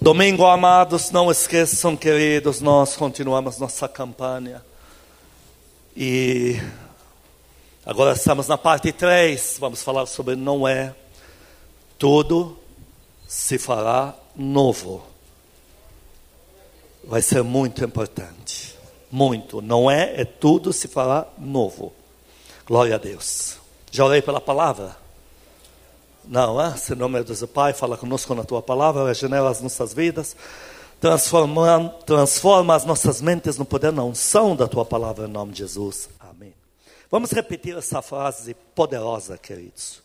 Domingo, amados, não esqueçam, queridos, nós continuamos nossa campanha. E agora estamos na parte 3, vamos falar sobre não é tudo se fará novo. Vai ser muito importante. Muito. Não é, é tudo se fará novo. Glória a Deus. Já orei pela palavra? Não, é? Se nome é Deus o Pai, fala conosco na tua palavra, regenera as nossas vidas, transforma, transforma as nossas mentes no poder, na unção da tua palavra, em nome de Jesus. Amém. Vamos repetir essa frase poderosa, queridos,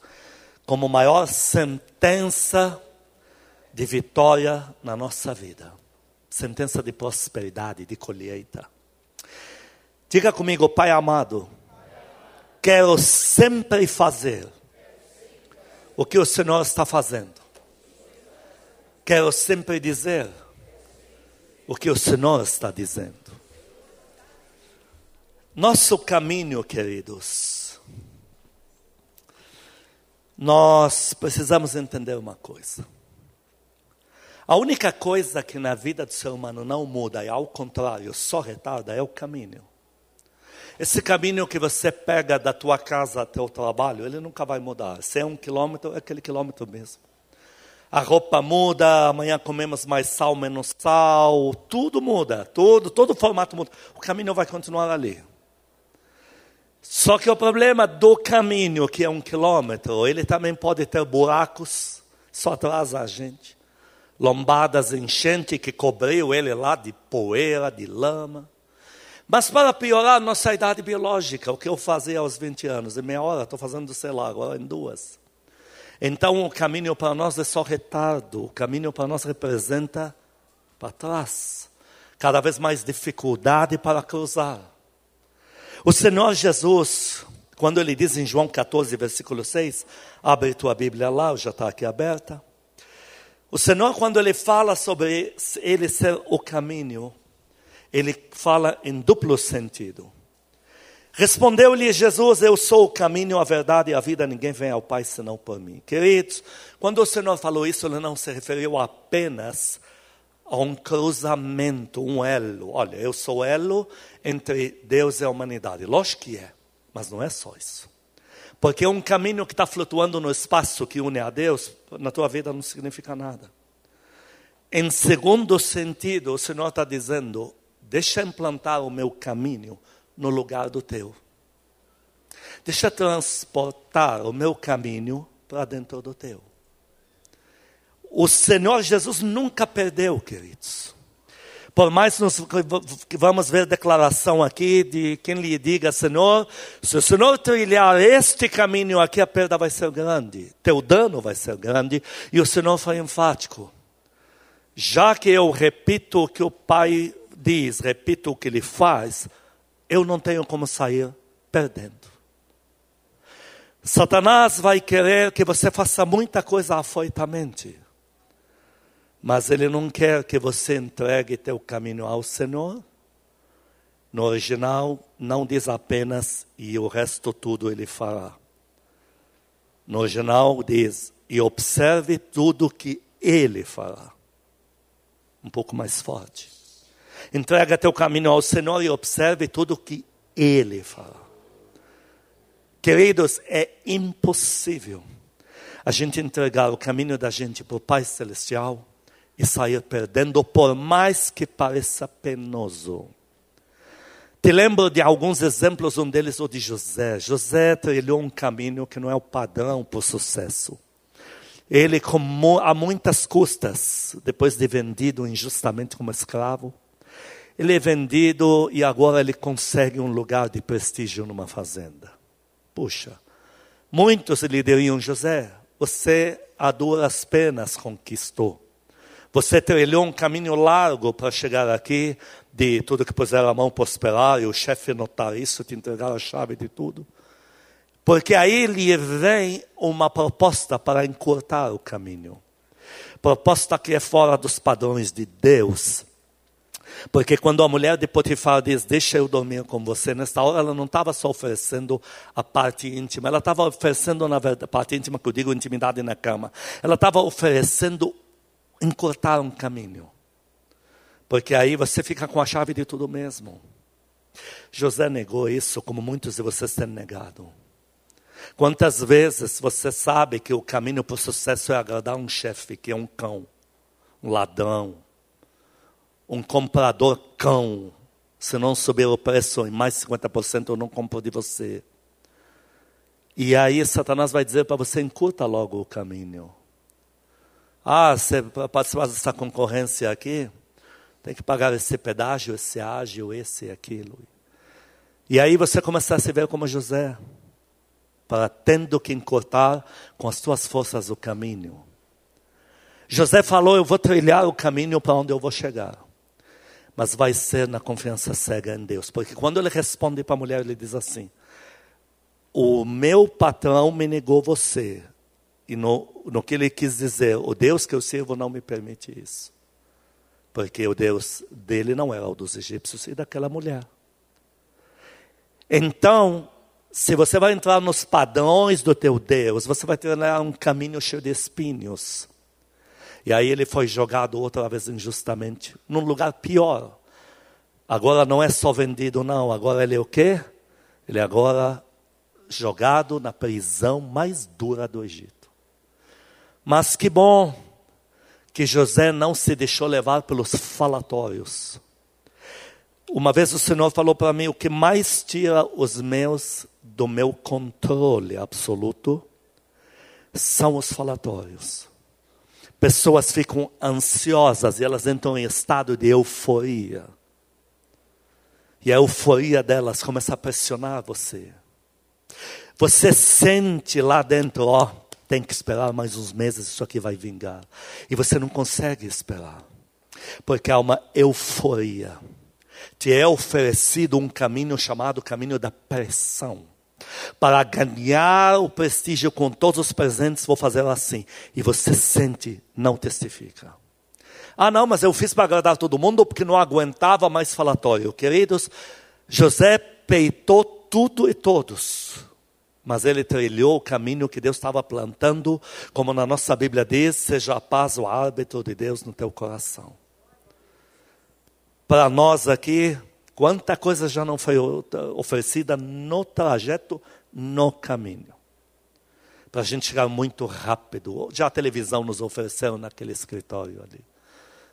como maior sentença de vitória na nossa vida, sentença de prosperidade, de colheita. Diga comigo, Pai amado, quero sempre fazer o que o Senhor está fazendo. Quero sempre dizer o que o Senhor está dizendo. Nosso caminho, queridos, nós precisamos entender uma coisa. A única coisa que na vida do ser humano não muda, e ao contrário, só retarda, é o caminho. Esse caminho que você pega da tua casa até o trabalho, ele nunca vai mudar. Se é um quilômetro, é aquele quilômetro mesmo. A roupa muda, amanhã comemos mais sal, menos sal, tudo muda, tudo, todo o formato muda. O caminho vai continuar ali. Só que o problema do caminho, que é um quilômetro, ele também pode ter buracos, só atrasa a gente. Lombadas, enchente que cobriu ele lá de poeira, de lama. Mas para piorar nossa idade biológica, o que eu fazia aos 20 anos, em meia hora, estou fazendo, sei lá, agora em duas. Então o caminho para nós é só retardo, o caminho para nós representa para trás. Cada vez mais dificuldade para cruzar. O Senhor Jesus, quando ele diz em João 14, versículo 6, abre tua Bíblia lá, já está aqui aberta. O Senhor, quando ele fala sobre ele ser o caminho, ele fala em duplo sentido. Respondeu-lhe Jesus: Eu sou o caminho, a verdade e a vida, ninguém vem ao Pai senão por mim. Queridos, quando o Senhor falou isso, ele não se referiu apenas a um cruzamento, um elo. Olha, eu sou elo entre Deus e a humanidade. Lógico que é, mas não é só isso. Porque um caminho que está flutuando no espaço que une a Deus, na tua vida não significa nada. Em segundo sentido, o Senhor está dizendo: Deixa implantar o meu caminho no lugar do teu. Deixa transportar o meu caminho para dentro do teu. O Senhor Jesus nunca perdeu, queridos. Por mais que vamos ver declaração aqui de quem lhe diga, Senhor, se o Senhor trilhar este caminho aqui, a perda vai ser grande, teu dano vai ser grande, e o Senhor foi enfático. Já que eu repito o que o Pai diz, repito o que ele faz, eu não tenho como sair perdendo. Satanás vai querer que você faça muita coisa afoitamente, mas ele não quer que você entregue teu caminho ao Senhor. No original, não diz apenas e o resto tudo ele fará. No original diz e observe tudo que ele fará. Um pouco mais forte. Entrega teu caminho ao Senhor e observe tudo que Ele fala. Queridos, é impossível a gente entregar o caminho da gente para o Pai Celestial e sair perdendo, por mais que pareça penoso. Te lembro de alguns exemplos, um deles o de José. José trilhou um caminho que não é o padrão para o sucesso. Ele, a muitas custas, depois de vendido injustamente como escravo, ele é vendido e agora ele consegue um lugar de prestígio numa fazenda. Puxa, muitos lhe diriam, José, você a duras penas conquistou. Você trilhou um caminho largo para chegar aqui, de tudo que puser a mão prosperar, e o chefe notar isso, te entregar a chave de tudo. Porque aí lhe vem uma proposta para encurtar o caminho. Proposta que é fora dos padrões de Deus porque quando a mulher de Potifar diz, deixa eu dormir com você, nesta hora ela não estava só oferecendo a parte íntima, ela estava oferecendo, na verdade, a parte íntima que eu digo, intimidade na cama. Ela estava oferecendo encurtar um caminho. Porque aí você fica com a chave de tudo mesmo. José negou isso, como muitos de vocês têm negado. Quantas vezes você sabe que o caminho para o sucesso é agradar um chefe que é um cão, um ladrão, um comprador cão. Se não subir o preço em mais 50%, eu não compro de você. E aí Satanás vai dizer para você, encurta logo o caminho. Ah, você participar dessa concorrência aqui, tem que pagar esse pedágio, esse ágio, esse aquilo. E aí você começa a se ver como José, para tendo que encurtar com as suas forças o caminho. José falou: Eu vou trilhar o caminho para onde eu vou chegar. Mas vai ser na confiança cega em Deus. Porque quando ele responde para a mulher, ele diz assim: O meu patrão me negou você. E no, no que ele quis dizer, o Deus que eu sirvo não me permite isso. Porque o Deus dele não era o dos egípcios e daquela mulher. Então, se você vai entrar nos padrões do teu Deus, você vai ter um caminho cheio de espinhos. E aí ele foi jogado outra vez injustamente, num lugar pior. Agora não é só vendido, não. Agora ele é o quê? Ele é agora jogado na prisão mais dura do Egito. Mas que bom que José não se deixou levar pelos falatórios. Uma vez o Senhor falou para mim: o que mais tira os meus do meu controle absoluto são os falatórios. Pessoas ficam ansiosas e elas entram em estado de euforia. E a euforia delas começa a pressionar você. Você sente lá dentro, ó, tem que esperar mais uns meses, isso aqui vai vingar. E você não consegue esperar. Porque há uma euforia te é oferecido um caminho chamado caminho da pressão. Para ganhar o prestígio com todos os presentes, vou fazer assim. E você sente, não testifica. Ah, não, mas eu fiz para agradar todo mundo porque não aguentava mais falatório. Queridos, José peitou tudo e todos. Mas ele trilhou o caminho que Deus estava plantando, como na nossa Bíblia diz: seja a paz o árbitro de Deus no teu coração para nós aqui, quanta coisa já não foi oferecida no trajeto, no caminho. Para a gente chegar muito rápido. Já a televisão nos ofereceu naquele escritório ali.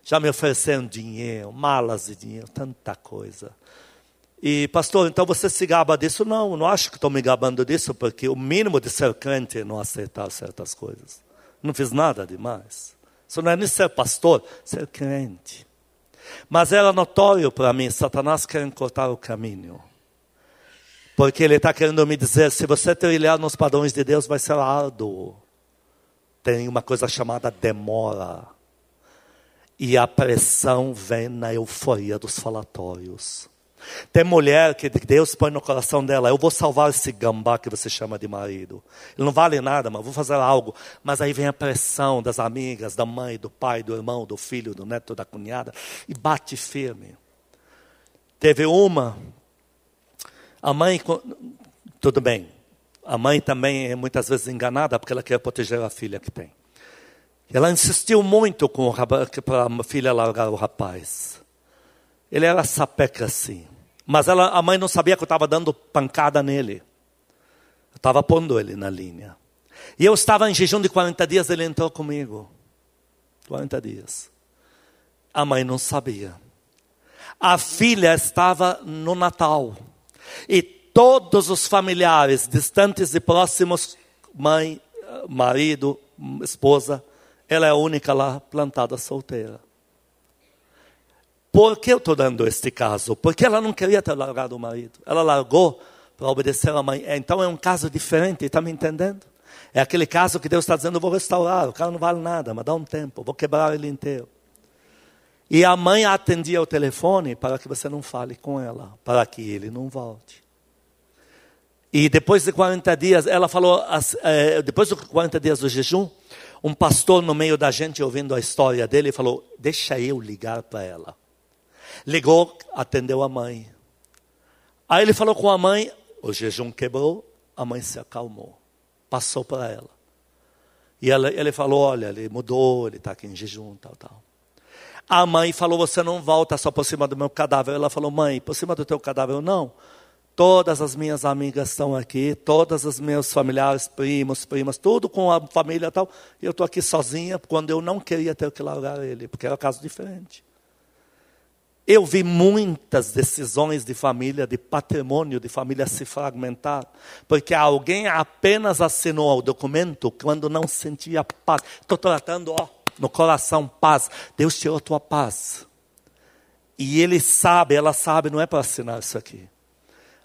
Já me ofereceram dinheiro, malas de dinheiro, tanta coisa. E, pastor, então você se gaba disso? Não, não acho que estou me gabando disso, porque o mínimo de ser crente é não aceitar certas coisas. Não fiz nada demais. Isso não é nem ser pastor, ser crente. Mas era notório para mim, Satanás quer encurtar o caminho. Porque ele está querendo me dizer, se você trilhar nos padrões de Deus, vai ser árduo. Tem uma coisa chamada demora. E a pressão vem na euforia dos falatórios. Tem mulher que Deus põe no coração dela, eu vou salvar esse gambá que você chama de marido. Ele não vale nada, mas vou fazer algo. Mas aí vem a pressão das amigas, da mãe, do pai, do irmão, do filho, do neto, da cunhada, e bate firme. Teve uma, a mãe, tudo bem, a mãe também é muitas vezes enganada porque ela quer proteger a filha que tem. Ela insistiu muito com para a filha largar o rapaz. Ele era sapeca assim. Mas ela, a mãe não sabia que eu estava dando pancada nele. Eu estava pondo ele na linha. E eu estava em jejum de 40 dias, ele entrou comigo. 40 dias. A mãe não sabia. A filha estava no Natal. E todos os familiares, distantes e próximos, mãe, marido, esposa, ela é a única lá plantada solteira. Por que eu estou dando este caso? Porque ela não queria ter largado o marido. Ela largou para obedecer a mãe. Então é um caso diferente, está me entendendo? É aquele caso que Deus está dizendo: eu vou restaurar, o cara não vale nada, mas dá um tempo, vou quebrar ele inteiro. E a mãe atendia o telefone para que você não fale com ela, para que ele não volte. E depois de 40 dias, ela falou, é, depois de 40 dias do jejum, um pastor no meio da gente ouvindo a história dele falou: Deixa eu ligar para ela. Ligou, atendeu a mãe. Aí ele falou com a mãe, o jejum quebrou, a mãe se acalmou. Passou para ela. E ela, ele falou: Olha, ele mudou, ele está aqui em jejum, tal, tal. A mãe falou: Você não volta só por cima do meu cadáver. Ela falou: Mãe, por cima do teu cadáver? Eu, não. Todas as minhas amigas estão aqui, todas os meus familiares, primos, primas, tudo com a família e tal. E eu estou aqui sozinha quando eu não queria ter que largar ele, porque era um caso diferente. Eu vi muitas decisões de família, de patrimônio de família se fragmentar, porque alguém apenas assinou o documento quando não sentia paz. Estou tratando, ó, no coração paz. Deus tirou tua paz. E ele sabe, ela sabe, não é para assinar isso aqui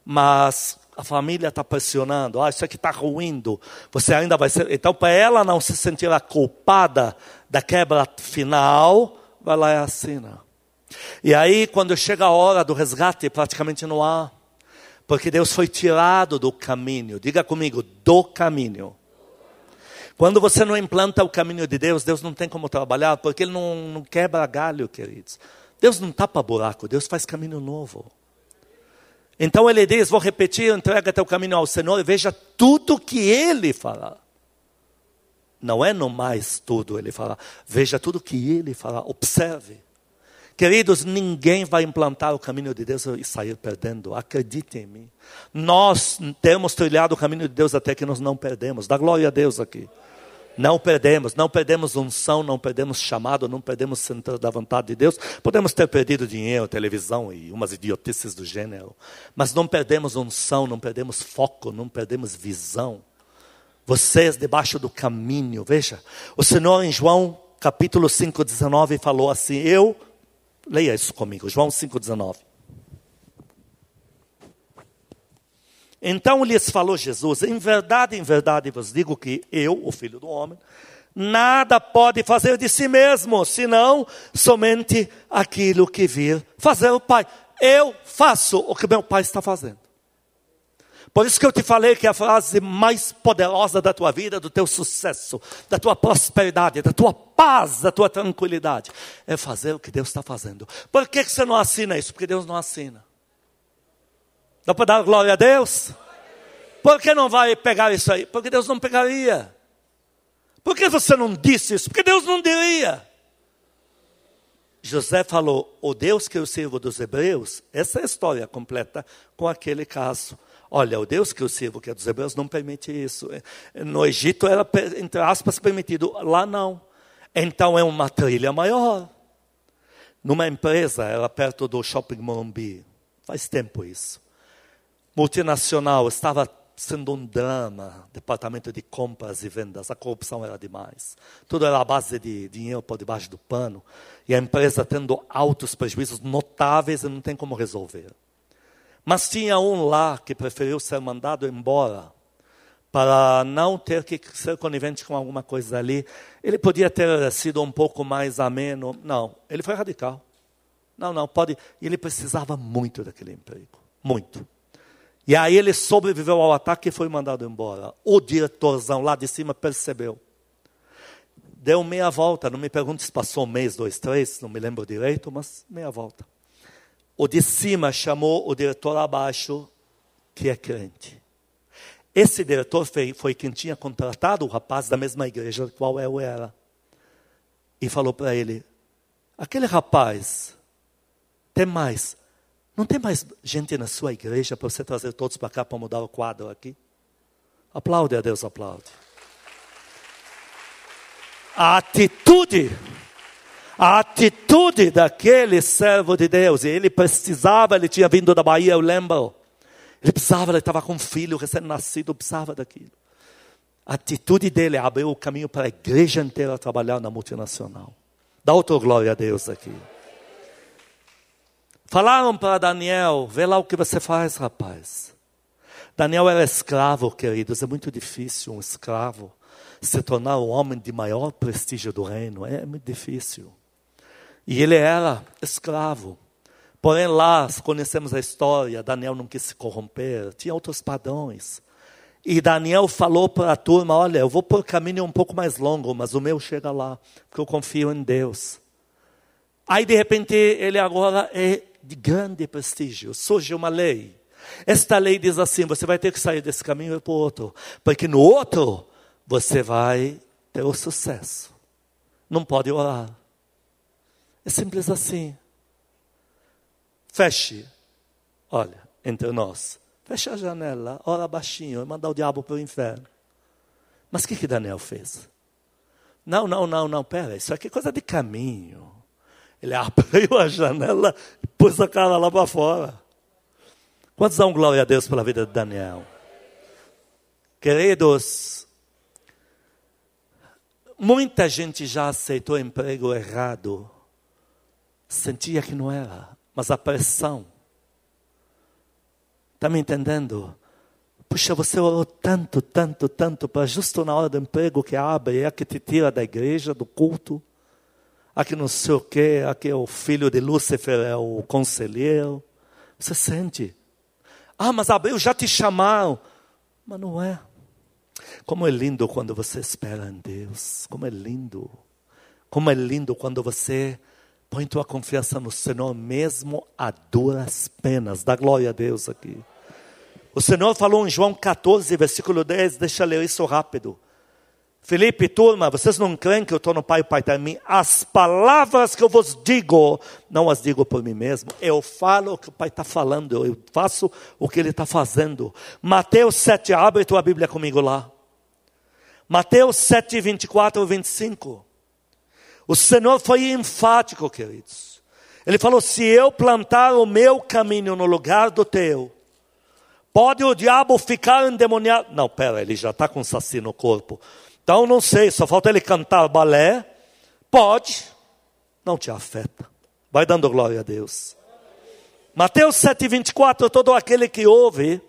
mas a família está pressionando, ah, isso aqui está ruindo, você ainda vai ser. Então, para ela não se sentir culpada da quebra final, vai lá e assina. E aí, quando chega a hora do resgate, praticamente não há. Porque Deus foi tirado do caminho. Diga comigo, do caminho. Quando você não implanta o caminho de Deus, Deus não tem como trabalhar, porque Ele não, não quebra galho, queridos. Deus não tapa buraco, Deus faz caminho novo. Então ele diz: Vou repetir, entrega teu caminho ao Senhor e veja tudo que ele fará. Não é no mais tudo ele fará, veja tudo que ele fará, observe. Queridos, ninguém vai implantar o caminho de Deus e sair perdendo, acredite em mim. Nós temos trilhado o caminho de Deus até que nós não perdemos, dá glória a Deus aqui. Não perdemos, não perdemos unção, não perdemos chamado, não perdemos centro da vontade de Deus. Podemos ter perdido dinheiro, televisão e umas idiotices do gênero, mas não perdemos unção, não perdemos foco, não perdemos visão. Vocês debaixo do caminho, veja, o Senhor em João capítulo 5, 19 falou assim: Eu, leia isso comigo, João 5, 19. Então lhes falou Jesus: Em verdade, em verdade vos digo que eu, o filho do homem, nada pode fazer de si mesmo, senão somente aquilo que vir fazer o Pai. Eu faço o que meu Pai está fazendo. Por isso que eu te falei que a frase mais poderosa da tua vida, do teu sucesso, da tua prosperidade, da tua paz, da tua tranquilidade, é fazer o que Deus está fazendo. Por que você não assina isso? Porque Deus não assina. Dá para dar glória a Deus? Por que não vai pegar isso aí? Porque Deus não pegaria. Por que você não disse isso? Porque Deus não diria. José falou: O Deus que eu sirvo dos hebreus, essa é a história completa com aquele caso. Olha, o Deus que eu sirvo, que é dos hebreus, não permite isso. No Egito era, entre aspas, permitido, lá não. Então é uma trilha maior. Numa empresa, era perto do shopping Morumbi. Faz tempo isso multinacional estava sendo um drama, departamento de compras e vendas, a corrupção era demais. Tudo era a base de dinheiro por debaixo do pano, e a empresa tendo altos prejuízos notáveis e não tem como resolver. Mas tinha um lá que preferiu ser mandado embora para não ter que ser conivente com alguma coisa ali. Ele podia ter sido um pouco mais ameno. Não, ele foi radical. Não, não, pode. Ele precisava muito daquele emprego. Muito. E aí ele sobreviveu ao ataque e foi mandado embora. O diretorzão lá de cima percebeu. Deu meia volta, não me pergunte se passou um mês, dois, três, não me lembro direito, mas meia volta. O de cima chamou o diretor abaixo, que é crente. Esse diretor foi, foi quem tinha contratado o rapaz da mesma igreja qual eu era. E falou para ele: aquele rapaz tem mais não tem mais gente na sua igreja para você trazer todos para cá para mudar o quadro aqui? Aplaude a Deus, aplaude. A atitude, a atitude daquele servo de Deus, ele precisava, ele tinha vindo da Bahia, eu lembro. Ele precisava, ele estava com um filho recém-nascido, precisava daquilo. A atitude dele abriu o caminho para a igreja inteira trabalhar na multinacional. Dá outra glória a Deus aqui. Falaram para Daniel: vê lá o que você faz, rapaz. Daniel era escravo, queridos. É muito difícil um escravo se tornar o homem de maior prestígio do reino. É muito difícil. E ele era escravo. Porém, lá conhecemos a história. Daniel não quis se corromper, tinha outros padrões. E Daniel falou para a turma: Olha, eu vou por caminho um pouco mais longo, mas o meu chega lá, porque eu confio em Deus. Aí, de repente, ele agora é de grande prestígio. Surge uma lei. Esta lei diz assim: você vai ter que sair desse caminho e ir para o outro. Porque no outro, você vai ter o sucesso. Não pode orar. É simples assim. Feche. Olha, entre nós. Feche a janela, ora baixinho e manda o diabo para o inferno. Mas o que, que Daniel fez? Não, não, não, não, pera, isso aqui é coisa de caminho. Ele abriu a janela e pôs a cara lá para fora. Quantos dão glória a Deus pela vida de Daniel? Queridos, muita gente já aceitou emprego errado, sentia que não era, mas a pressão. Está me entendendo? Puxa, você orou tanto, tanto, tanto para justo na hora do emprego que abre, é que te tira da igreja, do culto. Aqui não sei o quê, aqui é o filho de Lúcifer, é o conselheiro. Você sente. Ah, mas abriu, já te chamaram. Mas não é. Como é lindo quando você espera em Deus. Como é lindo. Como é lindo quando você põe tua confiança no Senhor, mesmo a duras penas. Dá glória a Deus aqui. O Senhor falou em João 14, versículo 10. Deixa eu ler isso rápido. Felipe, turma, vocês não creem que eu estou no Pai, o Pai está em mim? As palavras que eu vos digo, não as digo por mim mesmo. Eu falo o que o Pai está falando, eu faço o que Ele está fazendo. Mateus 7, abre tua Bíblia comigo lá. Mateus 7, 24 e 25. O Senhor foi enfático, queridos. Ele falou: se eu plantar o meu caminho no lugar do teu, pode o diabo ficar endemoniado? Não, pera, ele já está com saci no corpo. Então não sei, só falta ele cantar balé. Pode, não te afeta. Vai dando glória a Deus. Mateus 7,24: todo aquele que ouve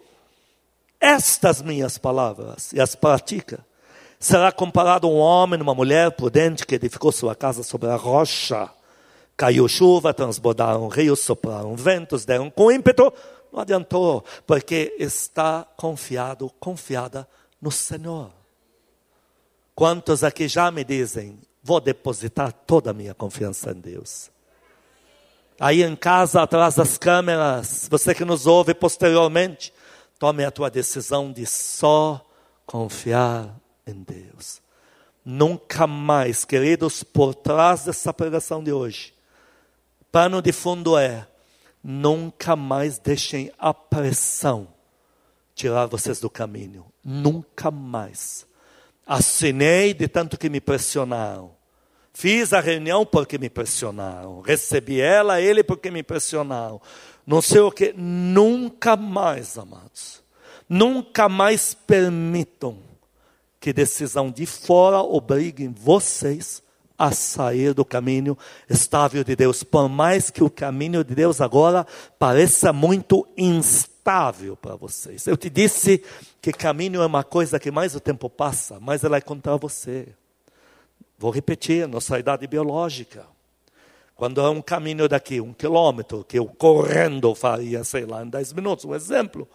estas minhas palavras e as pratica, será comparado a um homem, uma mulher prudente que edificou sua casa sobre a rocha. Caiu chuva, transbordaram rios, sopraram ventos, deram com ímpeto. Não adiantou, porque está confiado, confiada no Senhor. Quantos aqui já me dizem, vou depositar toda a minha confiança em Deus? Aí em casa, atrás das câmeras, você que nos ouve posteriormente, tome a tua decisão de só confiar em Deus. Nunca mais, queridos, por trás dessa pregação de hoje, pano de fundo é: nunca mais deixem a pressão tirar vocês do caminho. Nunca mais. Assinei de tanto que me pressionaram. Fiz a reunião porque me pressionaram. Recebi ela, ele porque me pressionaram. Não sei o que. Nunca mais, amados. Nunca mais permitam que decisão de fora obriguem vocês a sair do caminho estável de Deus. Por mais que o caminho de Deus agora pareça muito instável para vocês. Eu te disse que caminho é uma coisa que mais o tempo passa, mais ela é contra você. Vou repetir, nossa idade biológica. Quando é um caminho daqui, um quilômetro, que eu correndo faria, sei lá, em 10 minutos, um exemplo.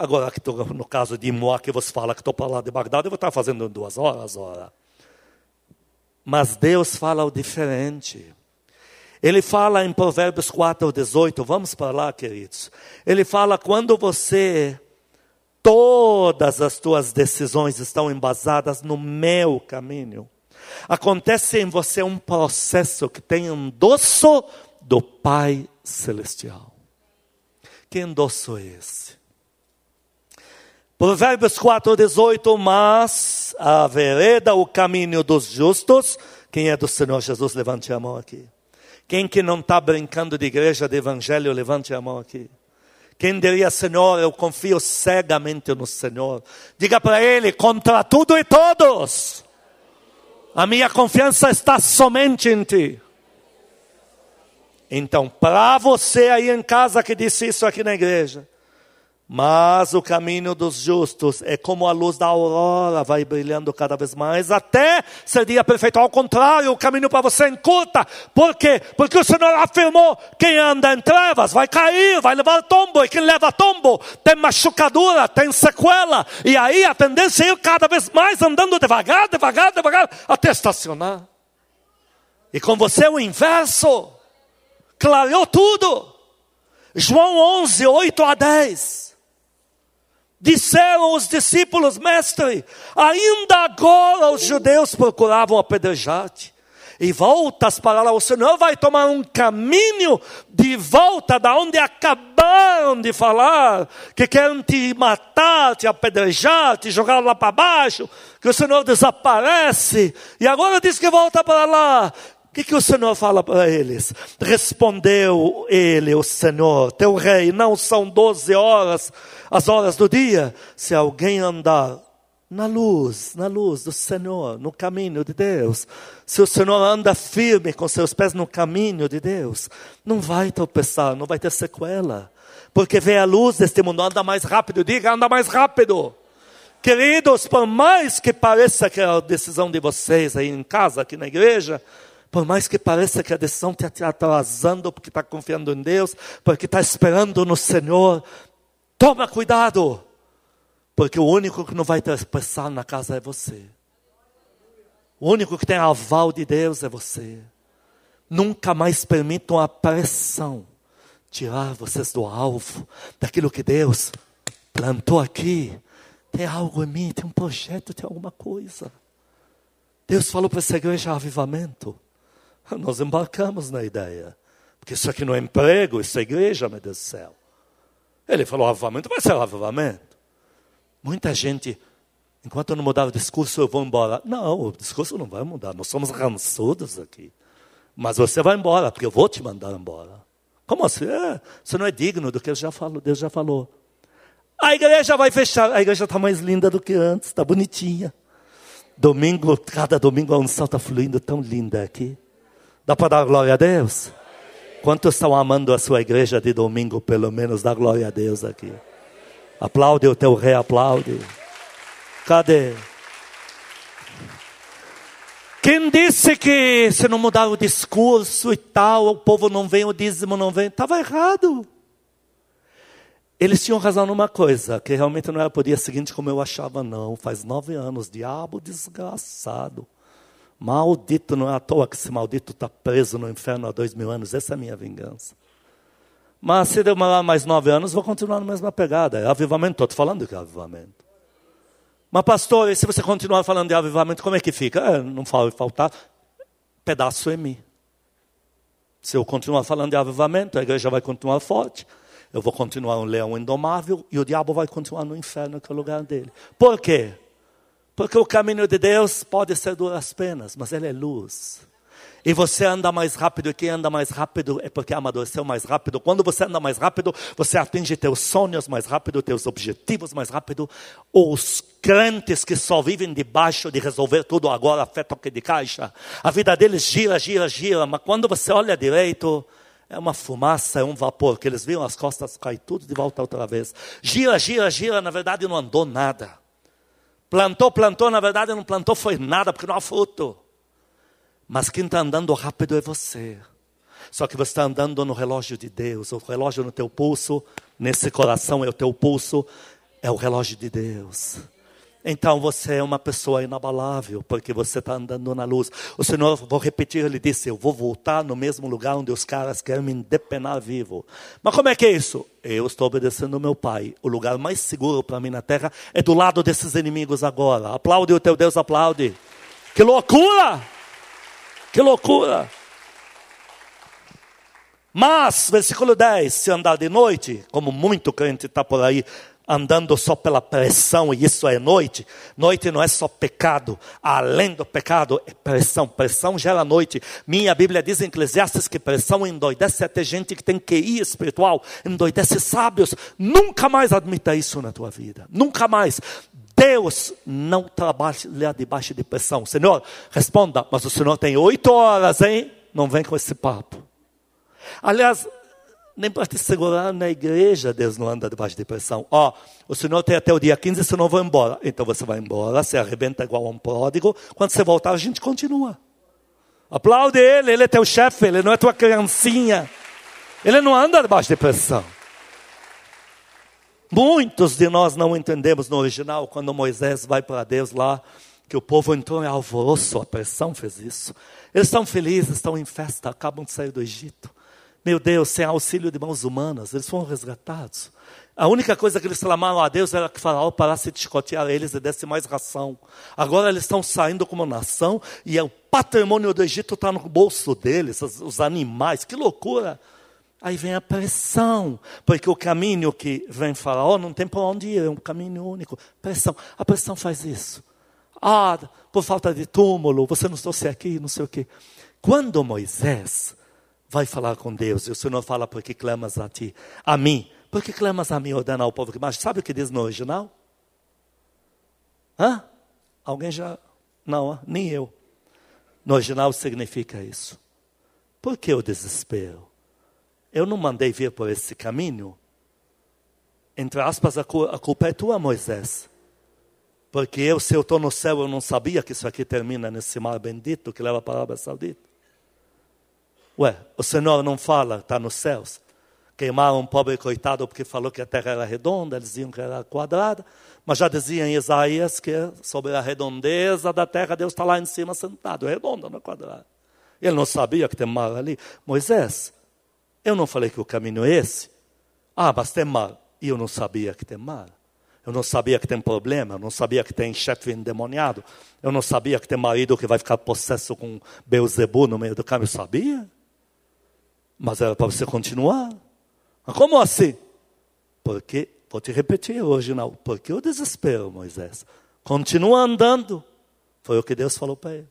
Agora, que tô, no caso de Moá, que você fala que estou para lá de Bagdá, eu vou estar fazendo em duas horas, ora. Mas Deus fala o diferente. Ele fala em Provérbios 4, 18, vamos para lá, queridos. Ele fala: quando você todas as tuas decisões estão embasadas no meu caminho. Acontece em você um processo que tem endosso do Pai Celestial. Que endosso é esse? Provérbios 4, 18, mas a vereda, o caminho dos justos, quem é do Senhor Jesus, levante a mão aqui. Quem que não está brincando de igreja, de evangelho, levante a mão aqui. Quem diria, Senhor, eu confio cegamente no Senhor. Diga para Ele, contra tudo e todos, a minha confiança está somente em Ti. Então, para você aí em casa que disse isso aqui na igreja, mas o caminho dos justos é como a luz da aurora, vai brilhando cada vez mais, até ser dia perfeito. Ao contrário, o caminho para você encurta. Por quê? Porque o Senhor afirmou: quem anda em trevas vai cair, vai levar tombo, e quem leva tombo tem machucadura, tem sequela. E aí a tendência é ir cada vez mais andando devagar, devagar, devagar, até estacionar. E com você o inverso. Clareou tudo. João 11, 8 a 10. Disseram os discípulos, mestre, ainda agora os judeus procuravam apedrejar-te. E voltas para lá, o Senhor vai tomar um caminho de volta da onde acabaram de falar, que querem te matar, te apedrejar, te jogar lá para baixo, que o Senhor desaparece, e agora diz que volta para lá. O que, que o Senhor fala para eles? Respondeu ele, o Senhor, teu rei, não são doze horas as horas do dia. Se alguém andar na luz, na luz do Senhor, no caminho de Deus, se o Senhor anda firme com seus pés no caminho de Deus, não vai tropeçar, não vai ter sequela, porque vê a luz deste mundo, anda mais rápido, diga, anda mais rápido. Queridos, por mais que pareça que é a decisão de vocês aí em casa, aqui na igreja, por mais que pareça que a decisão está te atrasando, porque está confiando em Deus, porque está esperando no Senhor, toma cuidado, porque o único que não vai passar na casa é você. O único que tem aval de Deus é você. Nunca mais permitam a pressão tirar vocês do alvo, daquilo que Deus plantou aqui. Tem algo em mim, tem um projeto, tem alguma coisa. Deus falou para essa igreja avivamento. Nós embarcamos na ideia. Porque isso aqui não é emprego, isso é igreja, meu Deus do céu. Ele falou avivamento, vai ser avivamento. Muita gente, enquanto eu não mudar o discurso, eu vou embora. Não, o discurso não vai mudar. Nós somos rançudos aqui. Mas você vai embora, porque eu vou te mandar embora. Como assim? É, você não é digno do que eu já falo, Deus já falou. A igreja vai fechar. A igreja está mais linda do que antes, está bonitinha. Domingo, cada domingo a unção está fluindo tão linda aqui. Dá para dar glória a Deus? Quantos estão amando a sua igreja de domingo, pelo menos? Dá glória a Deus aqui. Aplaude o teu rei, aplaude. Cadê? Quem disse que se não mudar o discurso e tal, o povo não vem, o dízimo não vem? Estava errado. Eles tinham razão numa coisa, que realmente não era por dia seguinte como eu achava, não. Faz nove anos, diabo desgraçado. Maldito, não é à toa que esse maldito está preso no inferno há dois mil anos. Essa é a minha vingança. Mas se demorar mais nove anos, vou continuar na mesma pegada. É avivamento, estou falando que é avivamento. Mas, pastor, e se você continuar falando de avivamento, como é que fica? É, não fala faltar pedaço em mim. Se eu continuar falando de avivamento, a igreja vai continuar forte. Eu vou continuar um leão indomável e o diabo vai continuar no inferno, que é o lugar dele. Por quê? Porque o caminho de Deus pode ser duras penas, mas ele é luz. E você anda mais rápido, e quem anda mais rápido é porque amadureceu mais rápido. Quando você anda mais rápido, você atinge teus sonhos mais rápido, teus objetivos mais rápido. Os crentes que só vivem debaixo de resolver tudo agora, fé toque de caixa, a vida deles gira, gira, gira, mas quando você olha direito, é uma fumaça, é um vapor, que eles viram as costas cair tudo de volta outra vez. Gira, gira, gira, na verdade não andou nada. Plantou, plantou, na verdade não plantou foi nada, porque não há fruto. Mas quem está andando rápido é você. Só que você está andando no relógio de Deus. O relógio no teu pulso, nesse coração é o teu pulso, é o relógio de Deus. Então você é uma pessoa inabalável, porque você está andando na luz. O Senhor, vou repetir, ele disse: Eu vou voltar no mesmo lugar onde os caras querem me depenar vivo. Mas como é que é isso? Eu estou obedecendo ao meu Pai. O lugar mais seguro para mim na terra é do lado desses inimigos agora. Aplaude o teu Deus, aplaude. Que loucura! Que loucura! Mas, versículo 10: se andar de noite, como muito crente está por aí andando só pela pressão, e isso é noite. Noite não é só pecado, além do pecado é pressão. Pressão gera noite. Minha Bíblia diz em Eclesiastes que pressão endoidece até gente que tem QI espiritual, endoidece sábios. Nunca mais admita isso na tua vida. Nunca mais. Deus não trabalha debaixo de pressão. Senhor, responda, mas o Senhor tem oito horas, hein? Não vem com esse papo. Aliás, nem para te segurar na igreja, Deus não anda debaixo de pressão. Ó, oh, o Senhor tem até o dia 15, senão eu vou embora. Então você vai embora, se arrebenta igual um pródigo. Quando você voltar, a gente continua. Aplaude ele, ele é teu chefe, ele não é tua criancinha. Ele não anda debaixo de pressão. Muitos de nós não entendemos no original, quando Moisés vai para Deus lá, que o povo entrou em alvoroço, a pressão fez isso. Eles estão felizes, estão em festa, acabam de sair do Egito. Meu Deus, sem auxílio de mãos humanas, eles foram resgatados. A única coisa que eles clamaram a Deus era que Faraó parasse de chicotear eles e desse mais ração. Agora eles estão saindo como nação e o patrimônio do Egito está no bolso deles, os, os animais, que loucura! Aí vem a pressão, porque o caminho que vem Faraó não tem para onde ir, é um caminho único. Pressão, a pressão faz isso. Ah, por falta de túmulo, você não trouxe aqui, não sei o quê. Quando Moisés vai falar com Deus, e o Senhor fala, porque clamas a ti, a mim, porque clamas a mim, ordena ao povo que mais. Sabe o que diz no original? Hã? Alguém já. Não, nem eu. No original significa isso. Por que o desespero? Eu não mandei vir por esse caminho. Entre aspas, a culpa é tua, Moisés. Porque eu, se eu estou no céu, eu não sabia que isso aqui termina nesse mar bendito que leva para a Arábia Saudita. Ué, o Senhor não fala, está nos céus. Queimaram um pobre coitado porque falou que a terra era redonda, eles diziam que era quadrada. Mas já dizia em Isaías que sobre a redondeza da terra, Deus está lá em cima sentado, é redonda, não é quadrada. Ele não sabia que tem mar ali. Moisés, eu não falei que o caminho é esse? Ah, mas tem mar. E eu não sabia que tem mar. Eu não sabia que tem problema, eu não sabia que tem chefe endemoniado, eu não sabia que tem marido que vai ficar possesso com Beuzebu no meio do caminho. Eu sabia. Mas era para você continuar. Mas como assim? Porque, vou te repetir hoje, não. Porque o desespero, Moisés. Continua andando. Foi o que Deus falou para ele.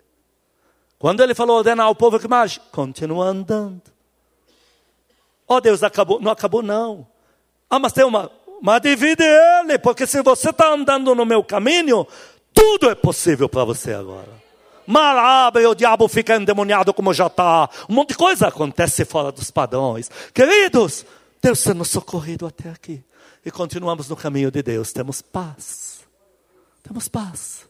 Quando ele falou ordenar ao povo que mais, continua andando. Oh Deus, acabou. Não acabou, não. Ah, mas tem uma, mas divide ele, porque se você está andando no meu caminho, tudo é possível para você agora. Mar abre, o diabo fica endemoniado como já está. Um monte de coisa acontece fora dos padrões. Queridos, Deus sendo socorrido até aqui. E continuamos no caminho de Deus. Temos paz. Temos paz.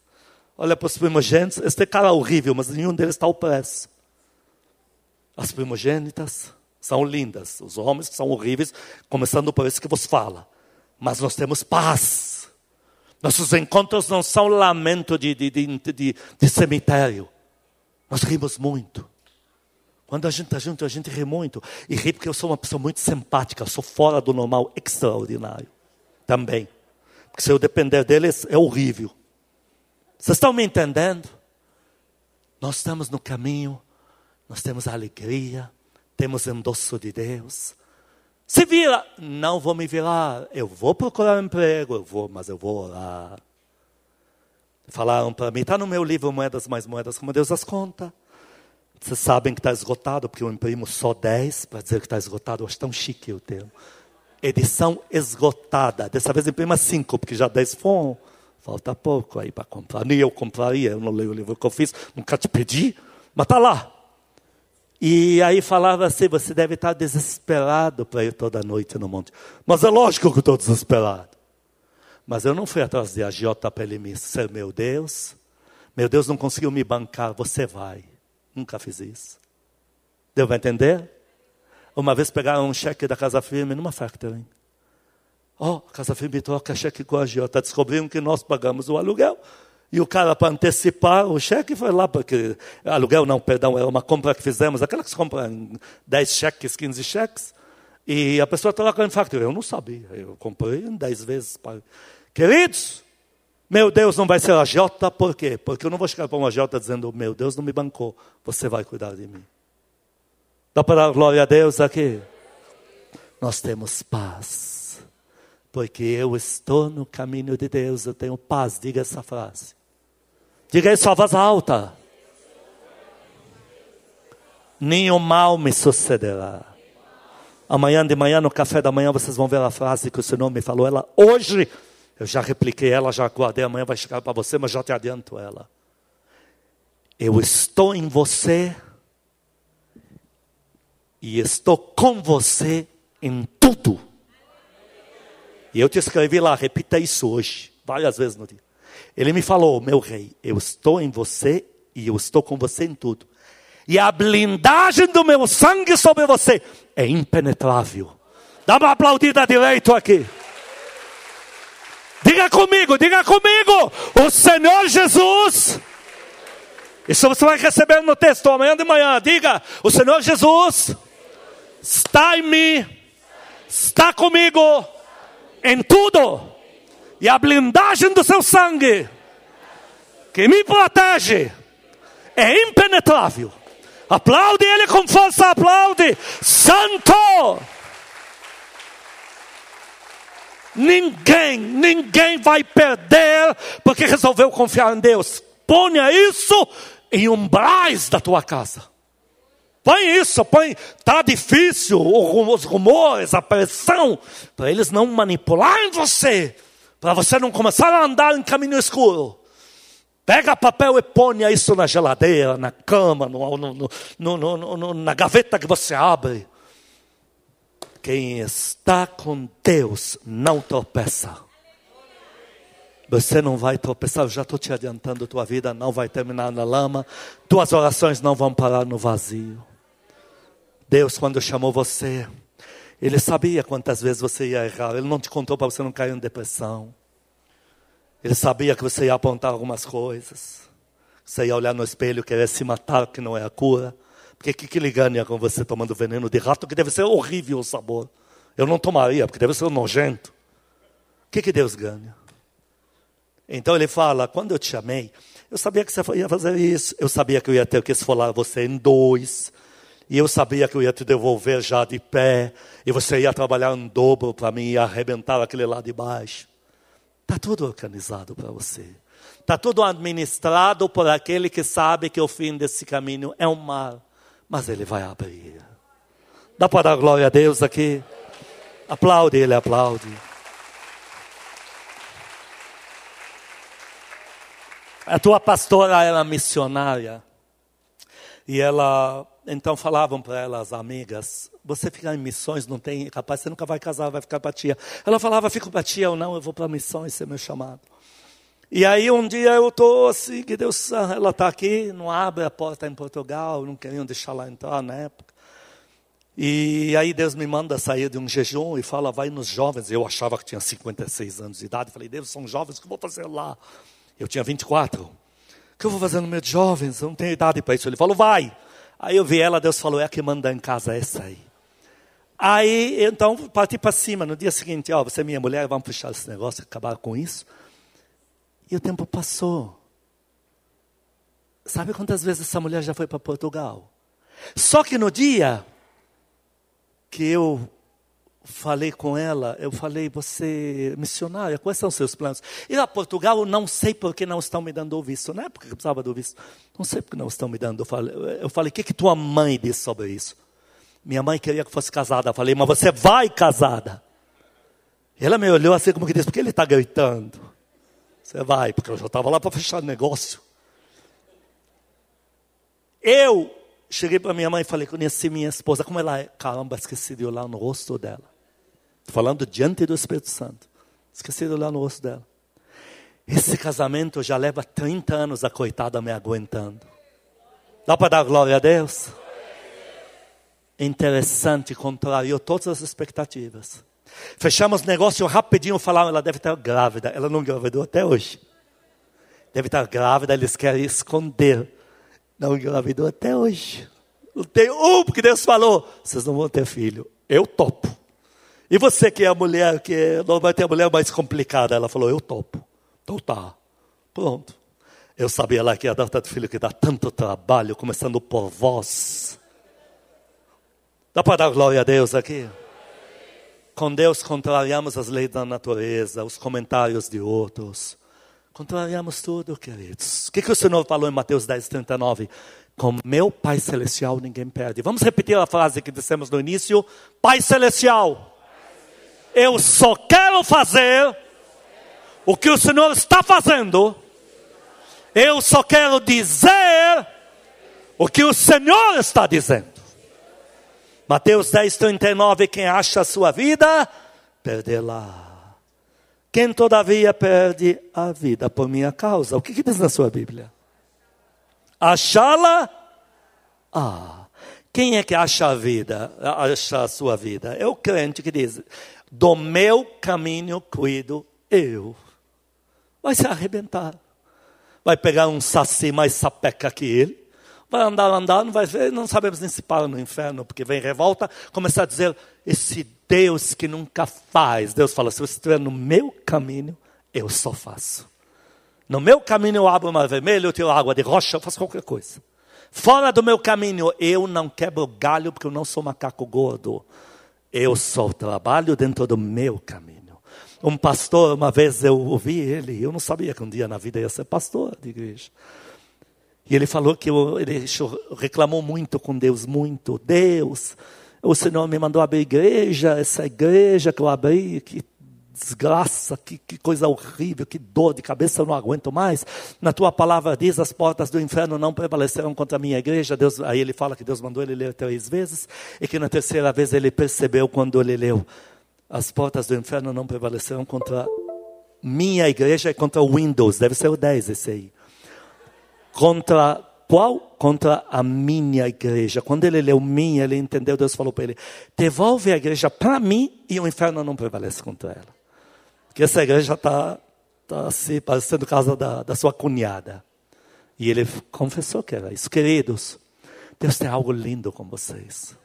Olha para os primogênitos. Este cara é horrível, mas nenhum deles está opresso. As primogênitas são lindas. Os homens são horríveis, começando por esse que vos fala mas nós temos paz. Nossos encontros não são lamento de, de, de, de cemitério. Nós rimos muito. Quando a gente está junto, a gente ri muito. E ri porque eu sou uma pessoa muito simpática, sou fora do normal, extraordinário. Também. Porque se eu depender deles, é horrível. Vocês estão me entendendo? Nós estamos no caminho, nós temos alegria, temos endosso de Deus, se vira, não vou me virar, eu vou procurar um emprego, eu vou, mas eu vou orar. Falaram para mim, está no meu livro Moedas Mais Moedas, como Deus as conta. Vocês sabem que está esgotado, porque eu imprimo só 10 para dizer que está esgotado. Eu acho tão chique o termo. Edição esgotada. Dessa vez imprima 5, porque já 10 foram. Falta pouco aí para comprar. Nem eu compraria, eu não leio o livro que eu fiz, nunca te pedi, mas está lá. E aí falava assim: você deve estar desesperado para ir toda noite no monte. Mas é lógico que eu estou desesperado. Mas eu não fui atrás de agiota para ele me ser meu Deus. Meu Deus não conseguiu me bancar, você vai. Nunca fiz isso. Deu para entender? Uma vez pegaram um cheque da Casa Firme numa factory. Oh, a Casa Firme troca cheque com a agiota. Descobriram que nós pagamos o aluguel. E o cara, para antecipar o cheque, foi lá, porque aluguel não, perdão, era uma compra que fizemos, aquela que se compra em 10 cheques, 15 cheques, e a pessoa troca em factura. Eu não sabia, eu comprei em 10 vezes. Queridos, meu Deus não vai ser a Jota, por quê? Porque eu não vou chegar para uma Jota dizendo, meu Deus não me bancou, você vai cuidar de mim. Dá para dar glória a Deus aqui? Nós temos paz, porque eu estou no caminho de Deus, eu tenho paz, diga essa frase. Diga isso a voz alta. Nenhum mal me sucederá. Amanhã de manhã, no café da manhã, vocês vão ver a frase que o Senhor me falou. Ela hoje, eu já repliquei ela, já guardei. Amanhã vai chegar para você, mas já te adianto ela. Eu estou em você e estou com você em tudo. E eu te escrevi lá, repita isso hoje, várias vezes no dia. Ele me falou, meu rei, eu estou em você e eu estou com você em tudo. E a blindagem do meu sangue sobre você é impenetrável. Dá uma aplaudida direito aqui. Diga comigo, diga comigo. O Senhor Jesus. Isso você vai receber no texto amanhã de manhã. Diga, o Senhor Jesus está em mim, está comigo em tudo. E a blindagem do seu sangue, que me protege, é impenetrável. Aplaude ele com força, aplaude. Santo! Ninguém, ninguém vai perder porque resolveu confiar em Deus. Ponha isso em umbrais da tua casa. Põe isso, põe. Está difícil, os rumores, a pressão, para eles não manipularem você, para você não começar a andar em caminho escuro. Pega papel e ponha isso na geladeira, na cama, no, no, no, na gaveta que você abre. Quem está com Deus não tropeça. Você não vai tropeçar, eu já estou te adiantando, tua vida não vai terminar na lama, tuas orações não vão parar no vazio. Deus, quando chamou você, Ele sabia quantas vezes você ia errar, Ele não te contou para você não cair em depressão. Ele sabia que você ia apontar algumas coisas. Você ia olhar no espelho, querer se matar, que não é a cura. Porque o que, que ele ganha com você tomando veneno de rato, que deve ser horrível o sabor. Eu não tomaria, porque deve ser nojento. O que, que Deus ganha? Então ele fala: quando eu te chamei, eu sabia que você ia fazer isso. Eu sabia que eu ia ter que esfolar você em dois. E eu sabia que eu ia te devolver já de pé. E você ia trabalhar em dobro para mim e arrebentar aquele lá de baixo. Está tudo organizado para você. Está tudo administrado por aquele que sabe que o fim desse caminho é um mar. Mas ele vai abrir. Dá para dar glória a Deus aqui? Aplaude ele, aplaude. A tua pastora era missionária. E ela, então falavam para ela, as amigas, você ficar em missões não tem, capaz, você nunca vai casar, vai ficar para tia. Ela falava, fico para tia ou não, eu vou para missões, esse é meu chamado. E aí um dia eu estou assim, que Deus, ela está aqui, não abre a porta em Portugal, não queriam deixar lá entrar na época. E aí Deus me manda sair de um jejum e fala, vai nos jovens. Eu achava que tinha 56 anos de idade. Falei, Deus, são jovens, o que eu vou fazer lá? Eu tinha 24. Que eu vou fazer no meio de jovens? Eu não tenho idade para isso. Ele falou, vai. Aí eu vi ela, Deus falou, é a que manda em casa, essa aí. Aí, então, parti para cima. No dia seguinte, ó, você é minha mulher, vamos puxar esse negócio, acabar com isso. E o tempo passou. Sabe quantas vezes essa mulher já foi para Portugal? Só que no dia que eu falei com ela, eu falei, você missionária, quais são os seus planos? Ir a Portugal, não sei por que não estão me dando o visto. Não é porque eu precisava do visto. Não sei porque não estão me dando. Eu falei, eu falei o que, que tua mãe disse sobre isso? Minha mãe queria que fosse casada. Eu falei, mas você vai casada. Ela me olhou assim como que disse, por que ele está gritando? Você vai, porque eu já estava lá para fechar o negócio. Eu cheguei para minha mãe e falei, conheci minha esposa, como ela é. Caramba, esqueci de olhar no rosto dela. Falando diante do Espírito Santo. Esqueci de olhar no rosto dela. Esse casamento já leva 30 anos a coitada me aguentando. Dá para dar glória a Deus? interessante, contrariou todas as expectativas. Fechamos negócio rapidinho, falaram, ela deve estar grávida. Ela não engravidou até hoje. Deve estar grávida, eles querem esconder. Não engravidou até hoje. Não tem um, porque Deus falou, vocês não vão ter filho. Eu topo. E você que é a mulher, que não vai ter a mulher mais complicada, ela falou, eu topo. Então tá, pronto. Eu sabia lá que a data do filho que dá tanto trabalho, começando por vós. Dá para dar glória a Deus aqui? Com Deus contrariamos as leis da natureza, os comentários de outros. Contrariamos tudo, queridos. O que, que o Senhor falou em Mateus 10, 39? Com meu Pai Celestial ninguém perde. Vamos repetir a frase que dissemos no início? Pai Celestial, eu só quero fazer o que o Senhor está fazendo. Eu só quero dizer o que o Senhor está dizendo. Mateus 10, 39, quem acha a sua vida, perdê-la. Quem todavia perde a vida por minha causa. O que, que diz na sua Bíblia? Achá-la? Ah, quem é que acha a vida, acha a sua vida? É o crente que diz, do meu caminho cuido eu. Vai se arrebentar. Vai pegar um saci mais sapeca que ele Vai andar, andar, não vai ver, não sabemos nem se para no inferno, porque vem revolta, começar a dizer, esse Deus que nunca faz. Deus fala, se você estiver no meu caminho, eu só faço. No meu caminho eu abro o mar vermelho, eu tiro água de rocha, eu faço qualquer coisa. Fora do meu caminho, eu não quebro galho, porque eu não sou macaco gordo. Eu só trabalho dentro do meu caminho. Um pastor, uma vez eu ouvi ele, eu não sabia que um dia na vida ia ser pastor de igreja. E ele falou que eu, ele reclamou muito com Deus, muito. Deus, o Senhor me mandou abrir igreja, essa igreja que eu abri, que desgraça, que, que, coisa horrível, que dor de cabeça, eu não aguento mais. Na tua palavra diz, as portas do inferno não prevaleceram contra a minha igreja. Deus, aí ele fala que Deus mandou ele ler três vezes, e que na terceira vez ele percebeu quando ele leu, as portas do inferno não prevaleceram contra minha igreja e contra o Windows, deve ser o 10 esse aí. Contra qual? Contra a minha igreja. Quando ele leu minha, ele entendeu, Deus falou para ele: devolve a igreja para mim e o inferno não prevalece contra ela. Porque essa igreja está tá se parecendo casa da, da sua cunhada. E ele confessou que era isso. Queridos, Deus tem algo lindo com vocês.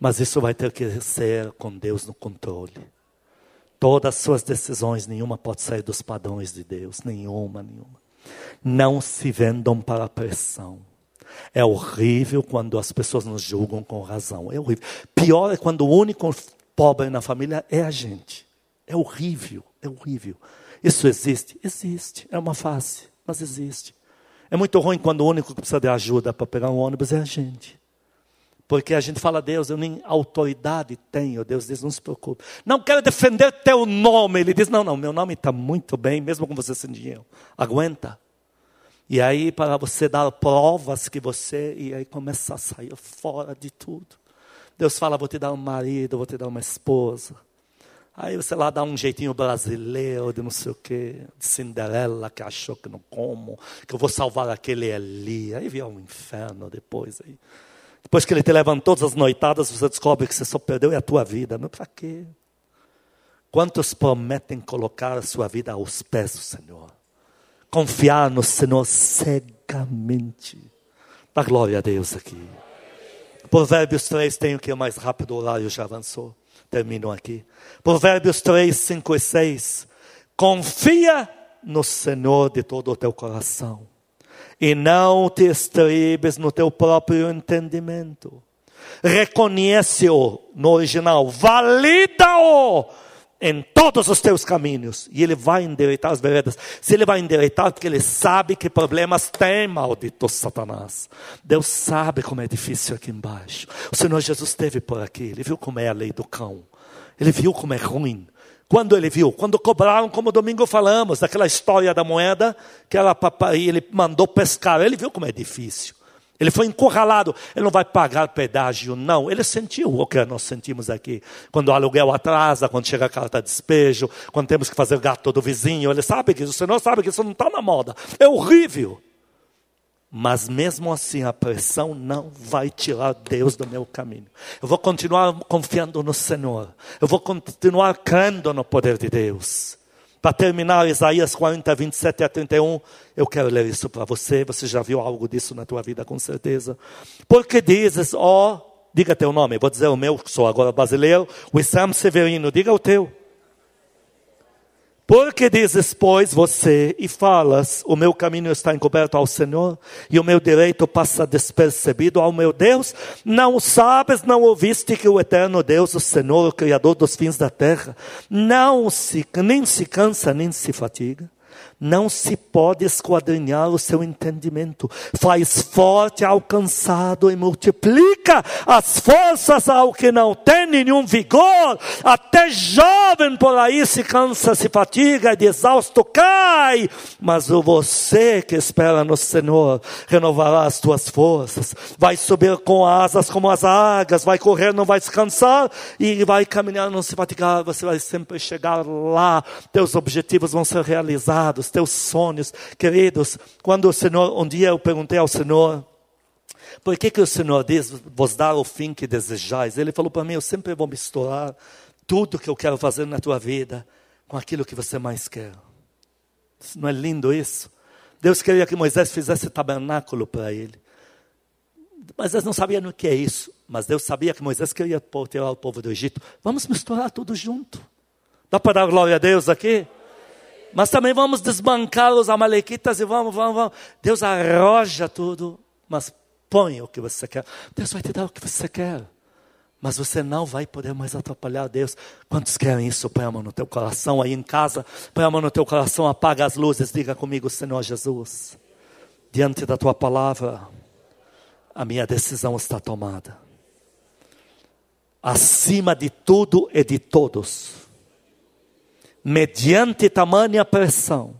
Mas isso vai ter que ser com Deus no controle. Todas as suas decisões, nenhuma pode sair dos padrões de Deus. Nenhuma, nenhuma. Não se vendam para a pressão. É horrível quando as pessoas nos julgam com razão. É horrível. Pior é quando o único pobre na família é a gente. É horrível, é horrível. Isso existe? Existe. É uma fase, mas existe. É muito ruim quando o único que precisa de ajuda para pegar um ônibus é a gente. Porque a gente fala, Deus, eu nem autoridade tenho. Deus diz, não se preocupe. Não quero defender teu nome. Ele diz, não, não, meu nome está muito bem, mesmo com você sem dinheiro. Aguenta. E aí, para você dar provas que você, e aí começa a sair fora de tudo. Deus fala, vou te dar um marido, vou te dar uma esposa. Aí você lá dá um jeitinho brasileiro de não sei o quê, de Cinderela, que achou que não como, que eu vou salvar aquele ali. Aí vem um inferno depois. Aí. Depois que ele te levantou todas as noitadas, você descobre que você só perdeu a tua vida. Mas para quê? Quantos prometem colocar a sua vida aos pés do Senhor? confiar no Senhor cegamente. Dá glória a Deus aqui. Provérbios 3, tenho que ir mais rápido, o horário já avançou. Termino aqui. Provérbios 3, 5 e 6. Confia no Senhor de todo o teu coração. E não te estribes no teu próprio entendimento. Reconhece-o no original, valida-o em todos os teus caminhos e ele vai endireitar as veredas. Se ele vai endireitar, porque ele sabe que problemas tem, maldito Satanás. Deus sabe como é difícil aqui embaixo. O Senhor Jesus esteve por aqui, ele viu como é a lei do cão, ele viu como é ruim. Quando ele viu? Quando cobraram, como domingo falamos, daquela história da moeda, que ela, ele mandou pescar, ele viu como é difícil. Ele foi encurralado, ele não vai pagar pedágio, não. Ele sentiu o que nós sentimos aqui. Quando o aluguel atrasa, quando chega a carta de despejo, quando temos que fazer gato do vizinho, ele sabe que o Senhor sabe que isso não está na moda. É horrível. Mas mesmo assim, a pressão não vai tirar Deus do meu caminho. Eu vou continuar confiando no Senhor. Eu vou continuar crendo no poder de Deus. Para terminar, Isaías 40, 27 a 31, eu quero ler isso para você. Você já viu algo disso na tua vida, com certeza. Porque dizes, ó, oh, diga teu nome, vou dizer o meu, que sou agora brasileiro, o Sam Severino, diga o teu. Porque dizes, pois, você e falas, o meu caminho está encoberto ao Senhor, e o meu direito passa despercebido ao meu Deus? Não sabes, não ouviste que o eterno Deus, o Senhor, o Criador dos fins da terra, não se, nem se cansa, nem se fatiga? Não se pode esquadrinhar o seu entendimento. Faz forte ao cansado e multiplica as forças ao que não tem nenhum vigor. Até jovem por aí se cansa, se fatiga de exausto cai. Mas o você que espera no Senhor renovará as tuas forças. Vai subir com asas como as águias, vai correr, não vai descansar e vai caminhar, não se fatigar. Você vai sempre chegar lá. Teus objetivos vão ser realizados os teus sonhos. Queridos, quando o Senhor, um dia eu perguntei ao Senhor, por que, que o Senhor diz, vos dar o fim que desejais? Ele falou para mim, eu sempre vou misturar tudo que eu quero fazer na tua vida com aquilo que você mais quer. Não é lindo isso? Deus queria que Moisés fizesse tabernáculo para ele. Eles não sabiam o que é isso. Mas Deus sabia que Moisés queria tirar o povo do Egito. Vamos misturar tudo junto. Dá para dar glória a Deus aqui? Mas também vamos desbancar os amalequitas e vamos, vamos, vamos. Deus arroja tudo, mas põe o que você quer. Deus vai te dar o que você quer. Mas você não vai poder mais atrapalhar Deus. Quantos querem isso? Põe a mão no teu coração aí em casa. Põe a mão no teu coração, apaga as luzes. Diga comigo, Senhor Jesus. Diante da tua palavra, a minha decisão está tomada. Acima de tudo e de todos, mediante tamanha pressão,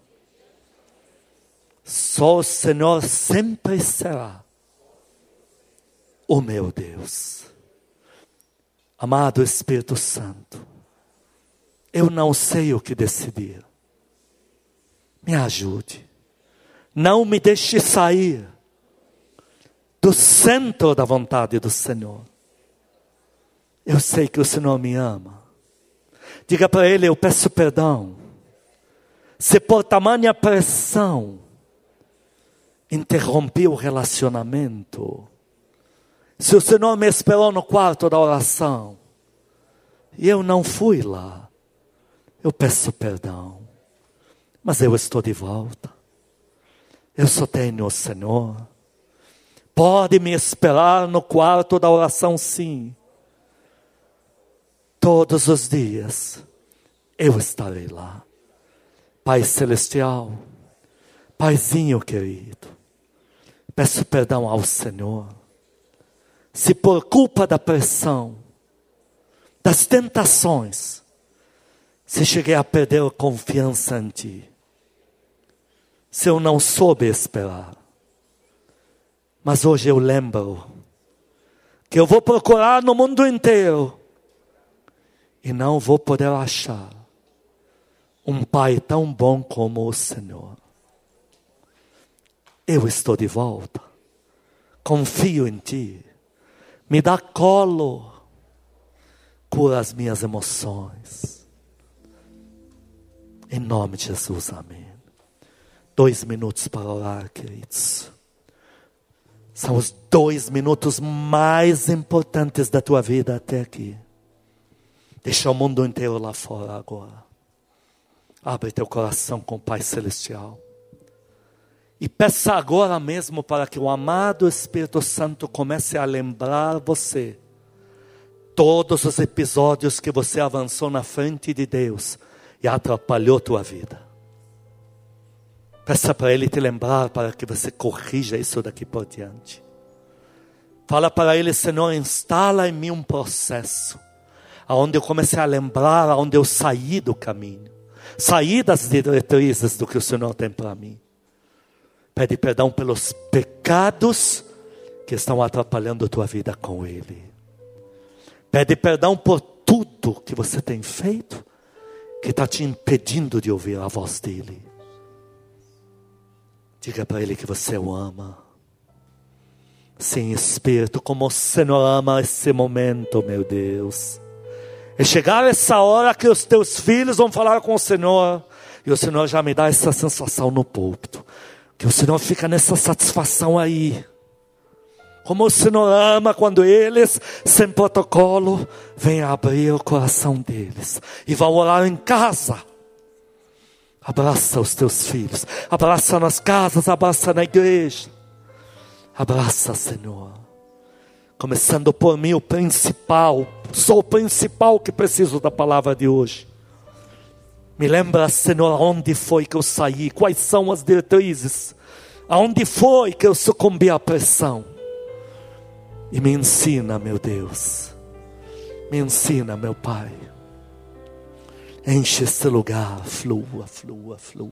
só o Senhor sempre será o meu Deus. Amado Espírito Santo, eu não sei o que decidir. Me ajude. Não me deixe sair do centro da vontade do Senhor. Eu sei que o Senhor me ama. Diga para Ele: Eu peço perdão. Se por tamanha pressão interrompi o relacionamento, se o Senhor me esperou no quarto da oração e eu não fui lá, eu peço perdão, mas eu estou de volta. Eu só tenho o Senhor. Pode me esperar no quarto da oração, sim. Todos os dias eu estarei lá. Pai Celestial, Paizinho querido, peço perdão ao Senhor. Se por culpa da pressão, das tentações, se cheguei a perder confiança em Ti, se eu não soube esperar, mas hoje eu lembro que eu vou procurar no mundo inteiro e não vou poder achar um Pai tão bom como o Senhor. Eu estou de volta, confio em Ti me dá colo, cura as minhas emoções. Em nome de Jesus, amém. Dois minutos para orar, queridos. São os dois minutos mais importantes da tua vida até aqui. Deixa o mundo inteiro lá fora agora. Abre teu coração com o Pai Celestial. E peça agora mesmo para que o amado Espírito Santo comece a lembrar você todos os episódios que você avançou na frente de Deus e atrapalhou tua vida. Peça para Ele te lembrar para que você corrija isso daqui por diante. Fala para Ele, Senhor, instala em mim um processo, aonde eu comecei a lembrar, aonde eu saí do caminho, saí das diretrizes do que o Senhor tem para mim. Pede perdão pelos pecados que estão atrapalhando a tua vida com Ele. Pede perdão por tudo que você tem feito que está te impedindo de ouvir a voz dEle. Diga para Ele que você o ama. Sim, Espírito, como o Senhor ama esse momento, meu Deus. É chegar essa hora que os teus filhos vão falar com o Senhor. E o Senhor já me dá essa sensação no púlpito. Que o Senhor fica nessa satisfação aí. Como o Senhor ama quando eles, sem protocolo, vêm abrir o coração deles e vão orar em casa. Abraça os teus filhos, abraça nas casas, abraça na igreja. Abraça, Senhor. Começando por mim, o principal, sou o principal que preciso da palavra de hoje. Me lembra, Senhor, onde foi que eu saí, quais são as diretrizes, aonde foi que eu sucumbi à pressão. E me ensina, meu Deus, me ensina, meu Pai. Enche esse lugar, flua, flua, flua.